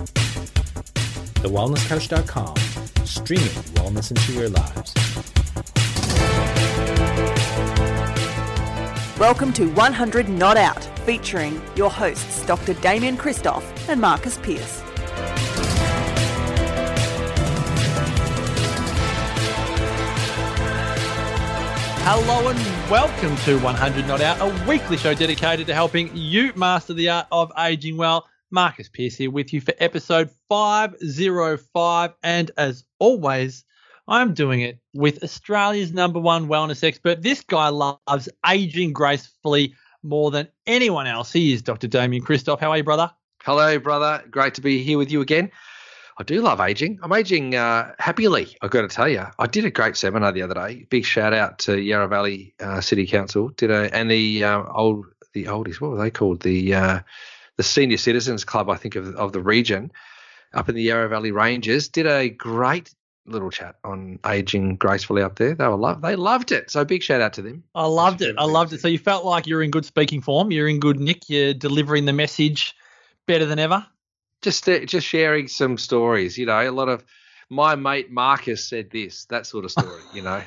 TheWellnessCouch.com, streaming wellness into your lives. Welcome to 100 Not Out, featuring your hosts Dr. Damian Kristof and Marcus Pearce. Hello and welcome to 100 Not Out, a weekly show dedicated to helping you master the art of aging well. Marcus Pearce here with you for episode 505. And as always, I'm doing it with Australia's number one wellness expert. This guy loves aging gracefully more than anyone else. He is Dr. Damian Kristof. How are you, brother? Hello, brother. Great to be here with you again. I do love aging. I'm aging uh, happily. I've got to tell you. I did a great seminar the other day. Big shout out to Yarra Valley uh, City Council. Did a and the uh, old the oldies. What were they called? The uh, the Senior Citizens Club, I think of of the region, up in the Yarra Valley Ranges. Did a great little chat on aging gracefully up there. They were love. They loved it. So big shout out to them. I loved it. I loved it. So you felt like you're in good speaking form. You're in good nick. You're delivering the message better than ever just uh, just sharing some stories. You know, a lot of my mate Marcus said this, that sort of story. You know.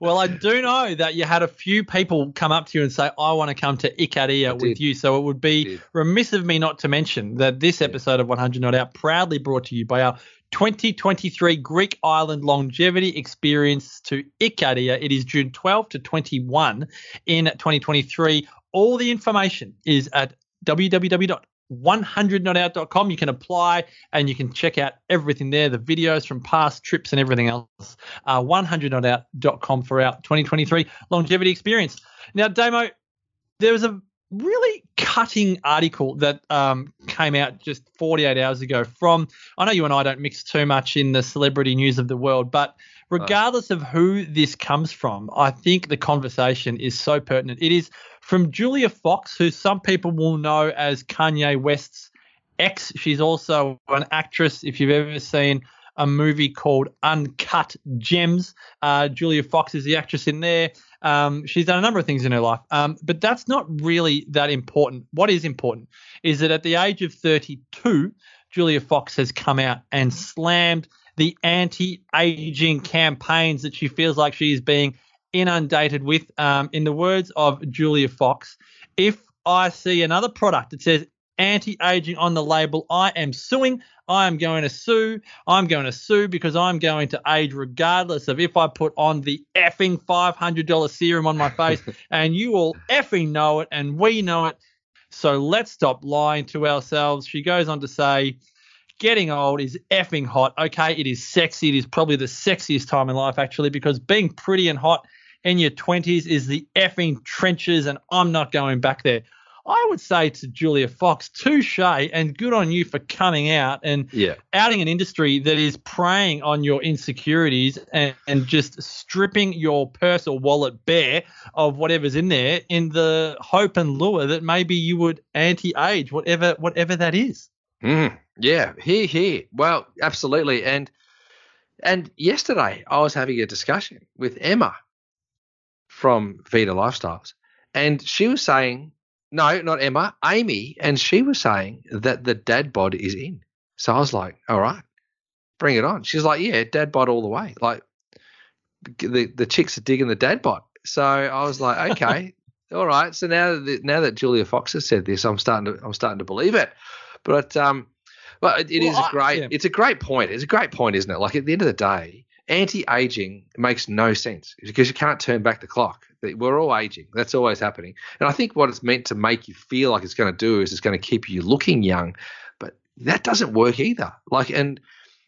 well, I do know that you had a few people come up to you and say, "I want to come to Ikaria with you." So it would be remiss of me not to mention that this episode of 100 Not Out proudly brought to you by our 2023 Greek Island Longevity Experience to Ikaria. It is June 12 to 21 in 2023. All the information is at www.100notout.com. You can apply and you can check out everything there, the videos from past trips and everything else. Uh, 100notout.com for our 2023 longevity experience. Now, Damo, there was a really cutting article that um, came out just 48 hours ago from, I know you and I don't mix too much in the celebrity news of the world, but regardless of who this comes from, I think the conversation is so pertinent. It is from Julia Fox, who some people will know as Kanye West's ex. She's also an actress. If you've ever seen a movie called Uncut Gems, uh, Julia Fox is the actress in there. Um, she's done a number of things in her life, um, but that's not really that important. What is important is that at the age of 32, Julia Fox has come out and slammed the anti aging campaigns that she feels like she is being inundated with. Um, in the words of Julia Fox, if I see another product that says anti-aging on the label, I am suing. I am going to sue. I'm going to sue because I'm going to age regardless of if I put on the effing $500 serum on my face and you all effing know it and we know it. So let's stop lying to ourselves. She goes on to say, getting old is effing hot. Okay, it is sexy. It is probably the sexiest time in life, actually, because being pretty and hot in your 20s is the effing trenches, and I'm not going back there. I would say to Julia Fox, touche, and good on you for coming out and yeah. outing an industry that is preying on your insecurities and, and just stripping your purse or wallet bare of whatever's in there in the hope and lure that maybe you would anti-age, whatever whatever that is. Mm, yeah, here, here. Well, absolutely. And and yesterday I was having a discussion with Emma from Vita Lifestyles. And she was saying, no, not Emma, Amy. And she was saying that the dad bod is in. So I was like, all right, bring it on. She's like, yeah, dad bod all the way. Like the, the chicks are digging the dad bod. So I was like, okay, all right. So now that now that Julia Fox has said this, I'm starting to I'm starting to believe it. But um, but it, it well, is a great I, yeah. it's a great point. It's a great point, isn't it? Like at the end of the day, anti-aging makes no sense because you can't turn back the clock. We're all aging. That's always happening. And I think what it's meant to make you feel like it's going to do is it's going to keep you looking young, but that doesn't work either. Like, and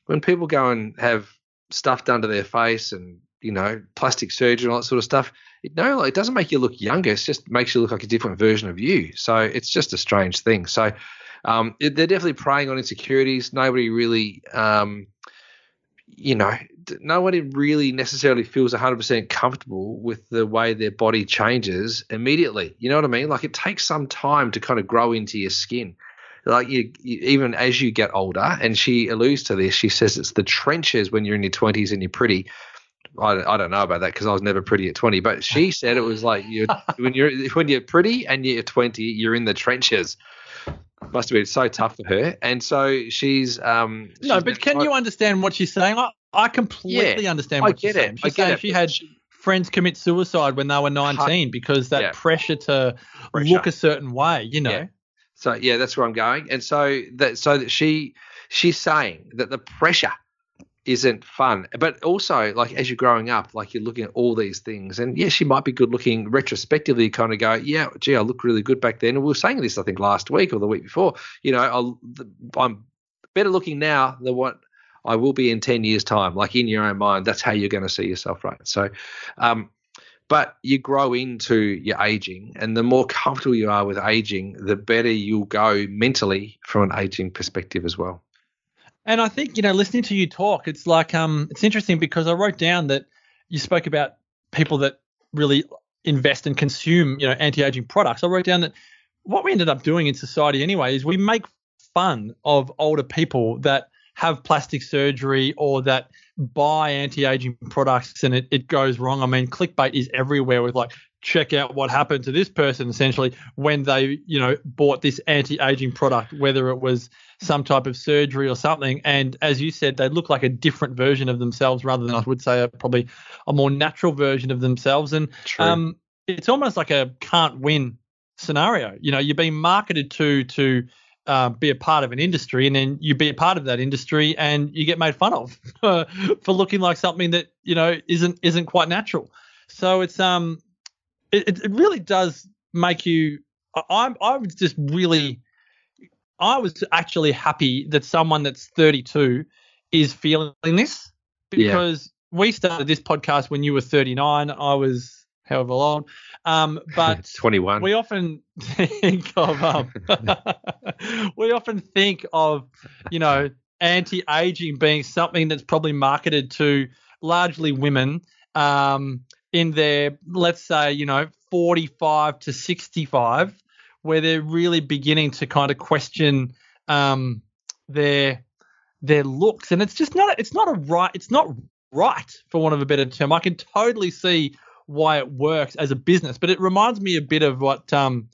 when people go and have stuff done to their face and you know plastic surgery and all that sort of stuff, it, no, it doesn't make you look younger. It just makes you look like a different version of you. So it's just a strange thing. So um, they're definitely preying on insecurities. Nobody really. Um, you know, nobody really necessarily feels 100% comfortable with the way their body changes immediately. You know what I mean? Like it takes some time to kind of grow into your skin. Like you, you, even as you get older, and she alludes to this, she says it's the trenches when you're in your 20s and you're pretty. I, I don't know about that because I was never pretty at 20, but she said it was like you're, when you're when you're pretty and you're 20, you're in the trenches. Must have been so tough for her, and so she's um. No, but been- can you understand what she's saying? I, I completely understand what she's get it. saying. I She's get saying it, she had she- friends commit suicide when they were 19 because that Yeah. pressure to Pressure. look a certain way, you know. Yeah. So yeah, that's where I'm going, and so that so that she she's saying that the pressure isn't fun, but also like as you're growing up, like you're looking at all these things, and yes, she might be good looking retrospectively. Kind of go, yeah, gee, I look really good back then. And we were saying this, I think, last week or the week before. You know, I'll, I'm better looking now than what I will be in ten years' time. Like in your own mind, that's how you're going to see yourself, right? So, um, but you grow into your aging, and the more comfortable you are with aging, the better you'll go mentally from an aging perspective as well. And I think, you know, listening to you talk, it's like um it's interesting because I wrote down that you spoke about people that really invest and consume, you know, anti-aging products. I wrote down that what we ended up doing in society anyway is we make fun of older people that have plastic surgery or that buy anti-aging products and it, it goes wrong. I mean, clickbait is everywhere with like check out what happened to this person essentially when they, you know, bought this anti-aging product, whether it was some type of surgery or something. And as you said, they look like a different version of themselves rather than I would say a, probably a more natural version of themselves. And True. um, it's almost like a can't win scenario. You know, you're being marketed to to uh, be a part of an industry, and then you be a part of that industry, and you get made fun of for looking like something that you know isn't isn't quite natural. So it's um, it, it- really does make you. I- I'm I was just really, I was actually happy that someone that's 32 is feeling this Yeah. because we started this podcast when you were 39. I was however long. Um, but 21. we often think of um, we often think of you know anti-aging being something that's probably marketed to largely women um, in their let's say you know 45 to 65 where they're really beginning to kind of question um, their their looks and it's just not it's not a right it's not right for want of a better term i can totally see why it works as a business but it reminds me a bit of what um,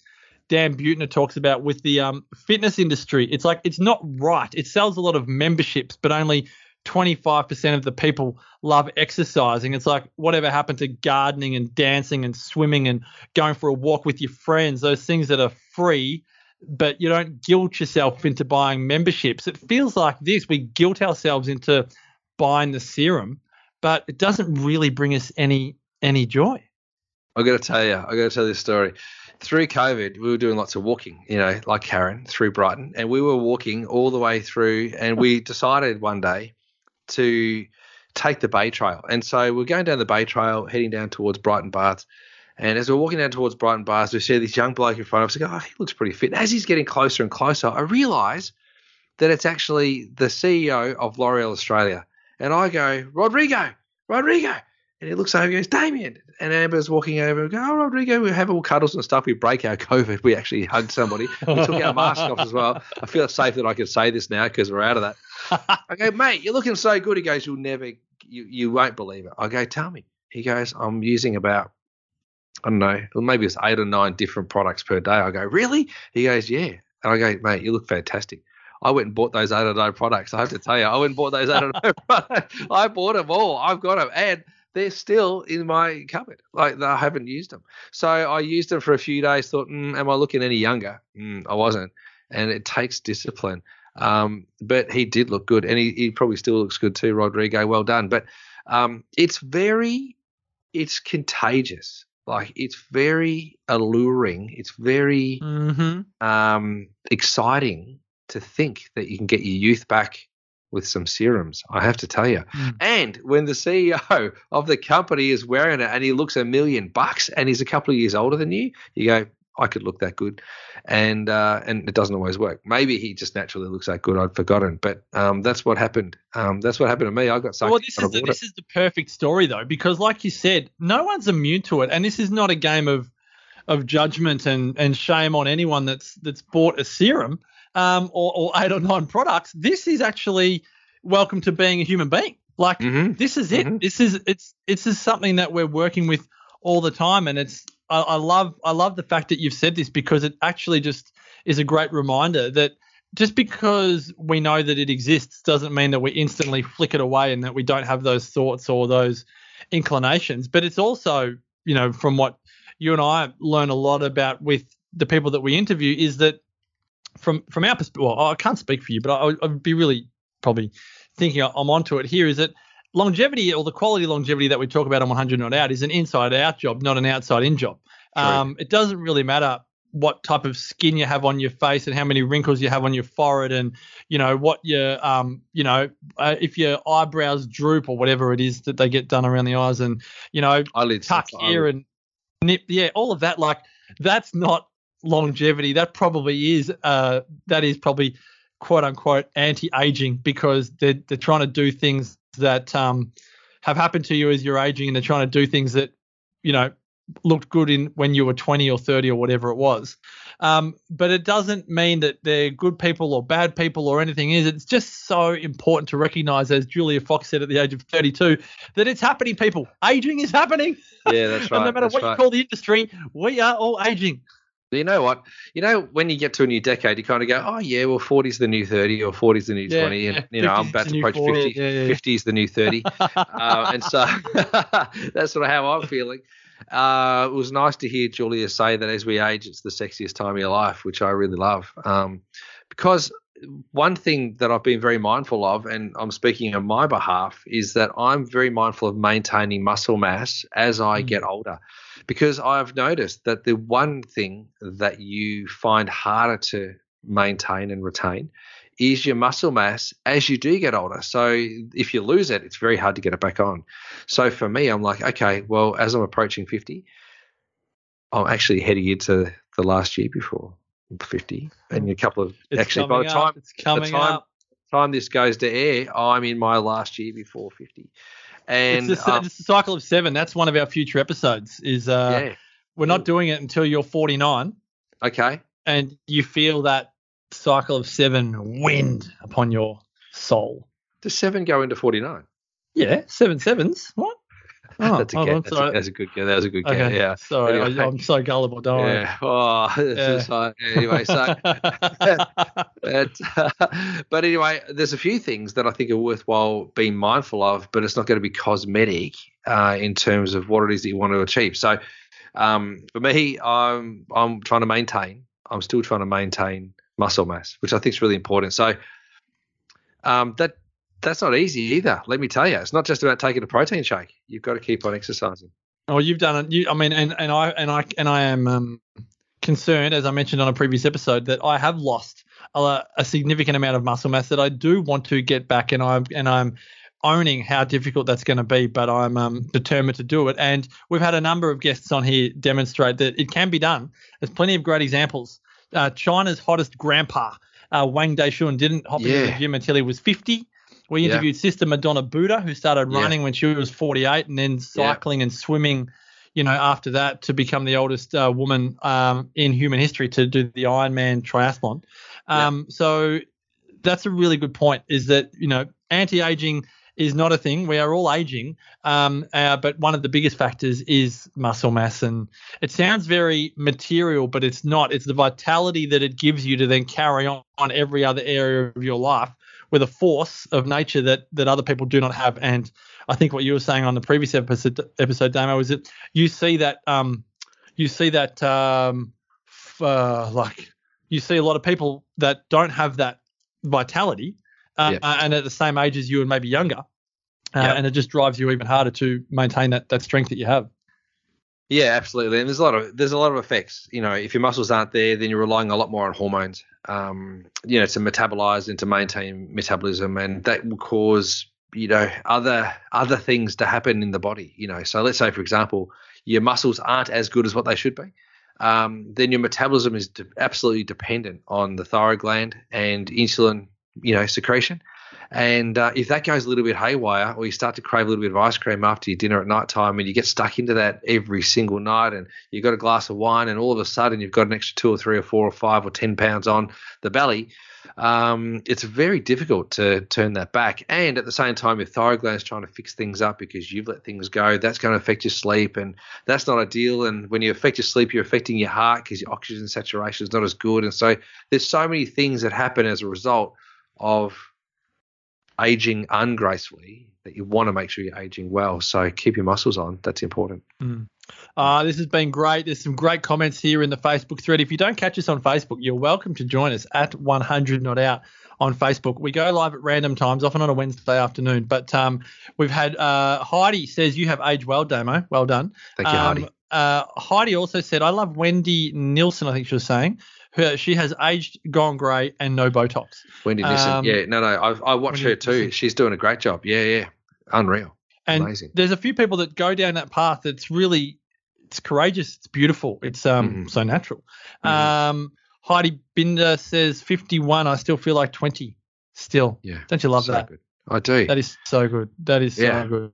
dan buettner talks about with the um, fitness industry it's like it's not right it sells a lot of memberships but only 25% of the people love exercising it's like whatever happened to gardening and dancing and swimming and going for a walk with your friends those things that are free but you don't guilt yourself into buying memberships. It feels like this. We guilt ourselves into buying the serum, but it doesn't really bring us any any joy. I got to tell you, I got to tell this story. Through COVID, we were doing lots of walking, you know, like Karen through Brighton, and we were walking all the way through, and we decided one day to take the Bay Trail, and so we're going down the Bay Trail, heading down towards Brighton Baths. And as we're walking down towards Brighton Baths, we see this young bloke in front of us. I go, oh, he looks pretty fit. As he's getting closer and closer, I realise that it's actually the CEO of L'Oreal Australia. And I go, Rodrigo, Rodrigo. And he looks over and goes, Damian. And Amber's walking over and go, Oh, Rodrigo, we have all cuddles and stuff. We break our COVID. We actually hugged somebody. We took our mask off as well. I feel safe that I can say this now because we're out of that. I go, mate, you're looking so good. He goes, You'll never, you, you won't believe it. I go, Tell me. He goes, I'm using about, I don't know, maybe it's eight or nine different products per day. I go, Really? He goes, Yeah. And I go, Mate, you look fantastic. I went and bought those eight or nine products. I have to tell you, I went and bought those eight or nine products. I bought them all. I've got them. And they're still in my cupboard. Like I haven't used them. So I used them for a few days. Thought, mm, am I looking any younger? Mm, I wasn't. And it takes discipline. Um, but he did look good, and he, he probably still looks good too, Rodrigo. Well done. But um, it's very, it's contagious. Like it's very alluring. It's very Mm-hmm. um, exciting to think that you can get your youth back with some serums. I have to tell you. Mm. And when the CEO of the company is wearing it and he looks a million bucks and he's a couple of years older than you, you go, I could look that good, and uh, and it doesn't always work. Maybe he just naturally looks that good. I'd forgotten, but um, that's what happened. Um, that's what happened to me. I got sucked Well, this is the, this is the perfect story though, because like you said, no one's immune to it, and this is not a game of of judgment and and shame on anyone that's that's bought a serum um, or, or eight or nine products. This is actually welcome to being a human being. Like Mhm. this is it. Mhm. This is it's this is something that we're working with all the time, and it's I, I love I love the fact that you've said this because it actually just is a great reminder that just because we know that it exists doesn't mean that we instantly flick it away and that we don't have those thoughts or those inclinations. But it's also, you know, from what you and I learn a lot about with the people that we interview is that from from our perspective, well, I can't speak for you, but I, I'd be really probably thinking I'm onto it here is that longevity or the quality longevity that we talk about on 100 Not Out is an inside out job, not an outside in job. Um, it doesn't really matter what type of skin you have on your face and how many wrinkles you have on your forehead and you know what your um you know uh, if your eyebrows droop or whatever it is that they get done around the eyes and you know Eyelids. tuck here and nip yeah all of that like that's not longevity that probably is uh that is probably quote unquote anti-aging because they're they're trying to do things that um have happened to you as you're aging and they're trying to do things that you know looked good in when you were 20 or 30 or whatever it was. Um, but it doesn't mean that they're good people or bad people or anything is. It's just so important to recognize, as Julia Fox said at the age of 32, that it's happening, people. Aging is happening. Yeah, that's right. and no matter that's what right. you call the industry, we are all aging. You know what? You know when you get to a new decade, you kind of go, "Oh yeah, well, 40's the new 30, or 40's the new Yeah, 20, and yeah, you know I'm about to approach 40, 50. yeah, yeah, yeah. 50 is the new 30, uh, and so that's sort of how I'm feeling. Uh, it was nice to hear Julia say that as we age, it's the sexiest time of your life, which I really love. Um, because one thing that I've been very mindful of, and I'm speaking on my behalf, is that I'm very mindful of maintaining muscle mass as I Mm. get older. Because I've noticed that the one thing that you find harder to maintain and retain is your muscle mass as you do get older. So if you lose it, it's very hard to get it back on. So for me, I'm like, okay, well, as I'm approaching 50, I'm actually heading into the last year before 50, and mm. a couple of It's actually by the time up. It's coming time- up. time this goes to air, I'm in my last year before 50. And it's, the, um, it's the cycle of seven. That's one of our future episodes. Is uh, yeah, we're not doing it until you're 49, okay. and you feel that cycle of seven wind upon your soul. Does seven go into 49? Yeah, seven sevens. What? Oh, that's, a get, that's, a, that's a good. That was a good. Okay, Yeah. Sorry, Anyway. I, I'm so gullible. Don't worry. Yeah. Oh, it's Yeah. like- anyway, so but, but anyway, there's a few things that I think are worthwhile being mindful of, but it's not going to be cosmetic uh, in terms of what it is that you want to achieve. So, um, for me, I'm I'm trying to maintain. I'm still trying to maintain muscle mass, which I think is really important. So, um, that that's not easy either. Let me tell you, it's not just about taking a protein shake. You've got to keep on exercising. Well, you've done it. You, I mean, and, and I and I and I am um, concerned, as I mentioned on a previous episode, that I have lost a, a significant amount of muscle mass that I do want to get back, and I'm and I'm owning how difficult that's going to be, but I'm um, determined to do it. And we've had a number of guests on here demonstrate that it can be done. There's plenty of great examples. Uh, China's hottest grandpa, uh, Wang Deshun, didn't hop into the gym until he was 50. We Yeah. interviewed Sister Madonna Buder, who started Yeah. running when she was 48 and then cycling and swimming, you know, after that to become the oldest uh, woman um, in human history to do the Ironman triathlon. Um, So that's a really good point is that, you know, anti aging is not a thing. We are all aging. Um, uh, but one of the biggest factors is muscle mass. And it sounds very material, but it's not. It's the vitality that it gives you to then carry on, on every other area of your life with a force of nature that that other people do not have. And I think what you were saying on the previous episode, episode Damo, is that you see that um, you see that um, f- uh, like you see a lot of people that don't have that vitality, uh, Yeah. uh, and at the same age as you and maybe younger, uh, Yeah. and it just drives you even harder to maintain that that strength that you have. Yeah, absolutely. And there's a lot of there's a lot of effects. You know, if your muscles aren't there, then you're relying a lot more on hormones. Um, you know, to metabolize and to maintain metabolism, and that will cause you know other other things to happen in the body. You know, so let's say for example, your muscles aren't as good as what they should be. Um, then your metabolism is de- absolutely dependent on the thyroid gland and insulin, you know, secretion. And uh, if that goes a little bit haywire, or you start to crave a little bit of ice cream after your dinner at night time, and you get stuck into that every single night, and you've got a glass of wine, and all of a sudden you've got an extra two or three or four or five or ten pounds on the belly, um, it's very difficult to turn that back. And at the same time, your thyroid gland is trying to fix things up because you've let things go. That's going to affect your sleep, and that's not ideal. And when you affect your sleep, you're affecting your heart because your oxygen saturation is not as good. And so there's so many things that happen as a result of aging ungracefully that you want to make sure you're aging well. So keep your muscles on. That's important. Mm. Uh, this has been great. There's some great comments here in the Facebook thread. If you don't catch us on Facebook, you're welcome to join us at 100 Not Out on Facebook. We go live at random times, often on a Wednesday afternoon. But um, we've had uh, Heidi says you have aged well, Damo. Well done. Thank you, Um, Heidi. Uh, Heidi also said, I love Wendy Nielsen, I think she was saying. Her, she has aged, gone grey, and no Botox. Wendy Nissen. um, yeah, no, no. I, I watched Wendy her too. Nissen. She's doing a great job. Yeah, yeah. Unreal. And Amazing. there's a few people that go down that path that's really it's courageous, it's beautiful, it's um Mhm. so natural. Mhm. Um Heidi Binder says 51, I still feel like 20 still. Yeah. Don't you love so that? Good. I do. That is so good. That is so good.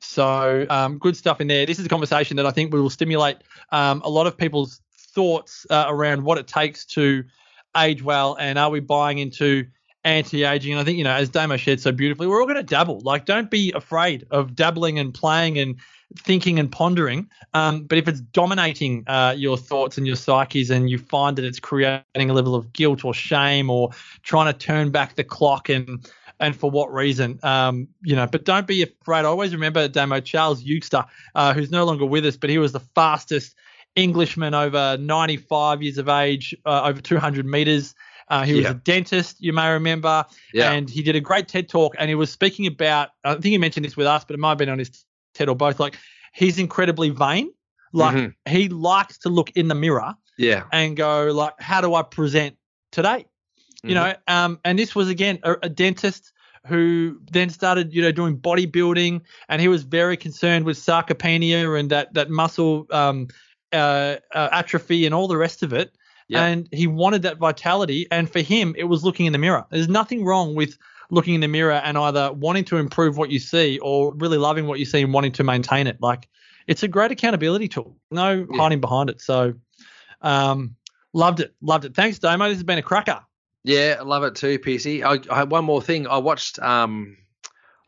So um, good stuff in there. This is a conversation that I think will stimulate um, a lot of people's thoughts uh, around what it takes to age well, and are we buying into anti-aging? And I think you know, as Damo shared so beautifully, we're all going to dabble. Like, don't be afraid of dabbling and playing and thinking and pondering. Um, but if it's dominating uh, your thoughts and your psyches, and you find that it's creating a level of guilt or shame, or trying to turn back the clock and and for what reason. Um, you know, but don't be afraid. I always remember Damo Charles Eugster, uh, who's no longer with us, but he was the fastest Englishman over 95 years of age, uh, over 200 meters. Uh, he was Yeah. a dentist, you may remember, Yeah. and he did a great TED talk. And he was speaking about, I think he mentioned this with us, but it might have been on his TED or both. Like he's incredibly vain. Like Mhm. he likes to look in the mirror Yeah. and go like, how do I present today? You know, um, and this was again a, a dentist who then started, you know, doing bodybuilding, and he was very concerned with sarcopenia and that that muscle um, uh, uh, atrophy and all the rest of it. Yeah. And he wanted that vitality, and for him, it was looking in the mirror. There's nothing wrong with looking in the mirror and either wanting to improve what you see or really loving what you see and wanting to maintain it. Like it's a great accountability tool. No Yeah. hiding behind it. So, um, loved it, loved it. Thanks, Damo. This has been a cracker. Yeah, I love it too, PC. I, I had one more thing. I watched um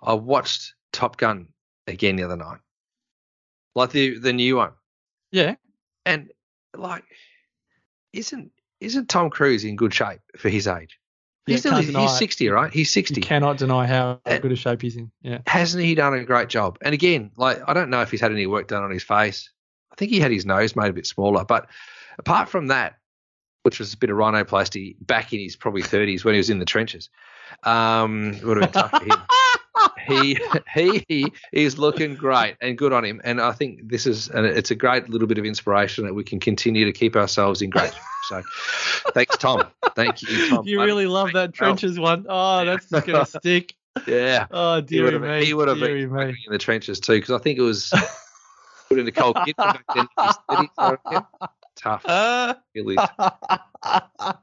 I watched Top Gun again the other night. Like the the new one. Yeah. And like isn't isn't Tom Cruise in good shape for his age? Yeah, He's, still, he's it. 60, right? He's 60. You cannot deny how Uh, good a shape he's in. Yeah. Hasn't he done a great job? And again, like I don't know if he's had any work done on his face. I think he had his nose made a bit smaller, but apart from that, which was a bit of rhinoplasty back in his probably 30s when he was in the trenches, um, it would have been tough for him. he he he is looking great and good on him. And I think this is and it's a great little bit of inspiration that we can continue to keep ourselves in great. So thanks, Tom. Thank you, Tom. you really love that trenches one. Oh, that's gonna stick. yeah. Oh He dearie would have, me. he would have been me. in the trenches too, because I think it was put into cold kit back then. in his 30s, I reckon. Tough, Uh,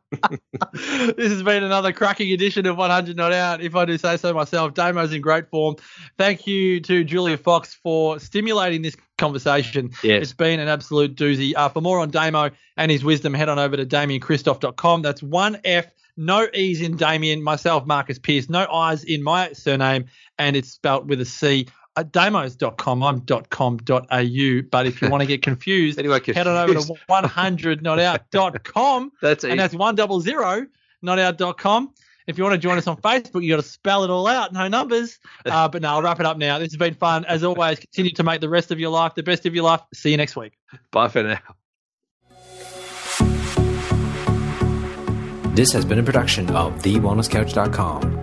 this has been another cracking edition of 100 Not Out. If I do say so myself, Damo's in great form. Thank you to Julia Fox for stimulating this conversation. Yes. It's been an absolute doozy. Uh, for more on Damo and his wisdom, head on over to DamianKristof.com. That's one F, no E's in Damian, myself, Marcus Pearce, no I's in my surname, and it's spelt with a C. At damos.com, I'm .com.au. But if you want to get confused, Anyway, head on over to confused. 100notout.com That's easy. and that's one double zero notout.com. If you want to join us on Facebook, you got to spell it all out, no numbers. Uh, but no, I'll wrap it up now. This has been fun. As always, continue to make the rest of your life the best of your life. See you next week. Bye for now. This has been a production of TheWellnessCouch.com.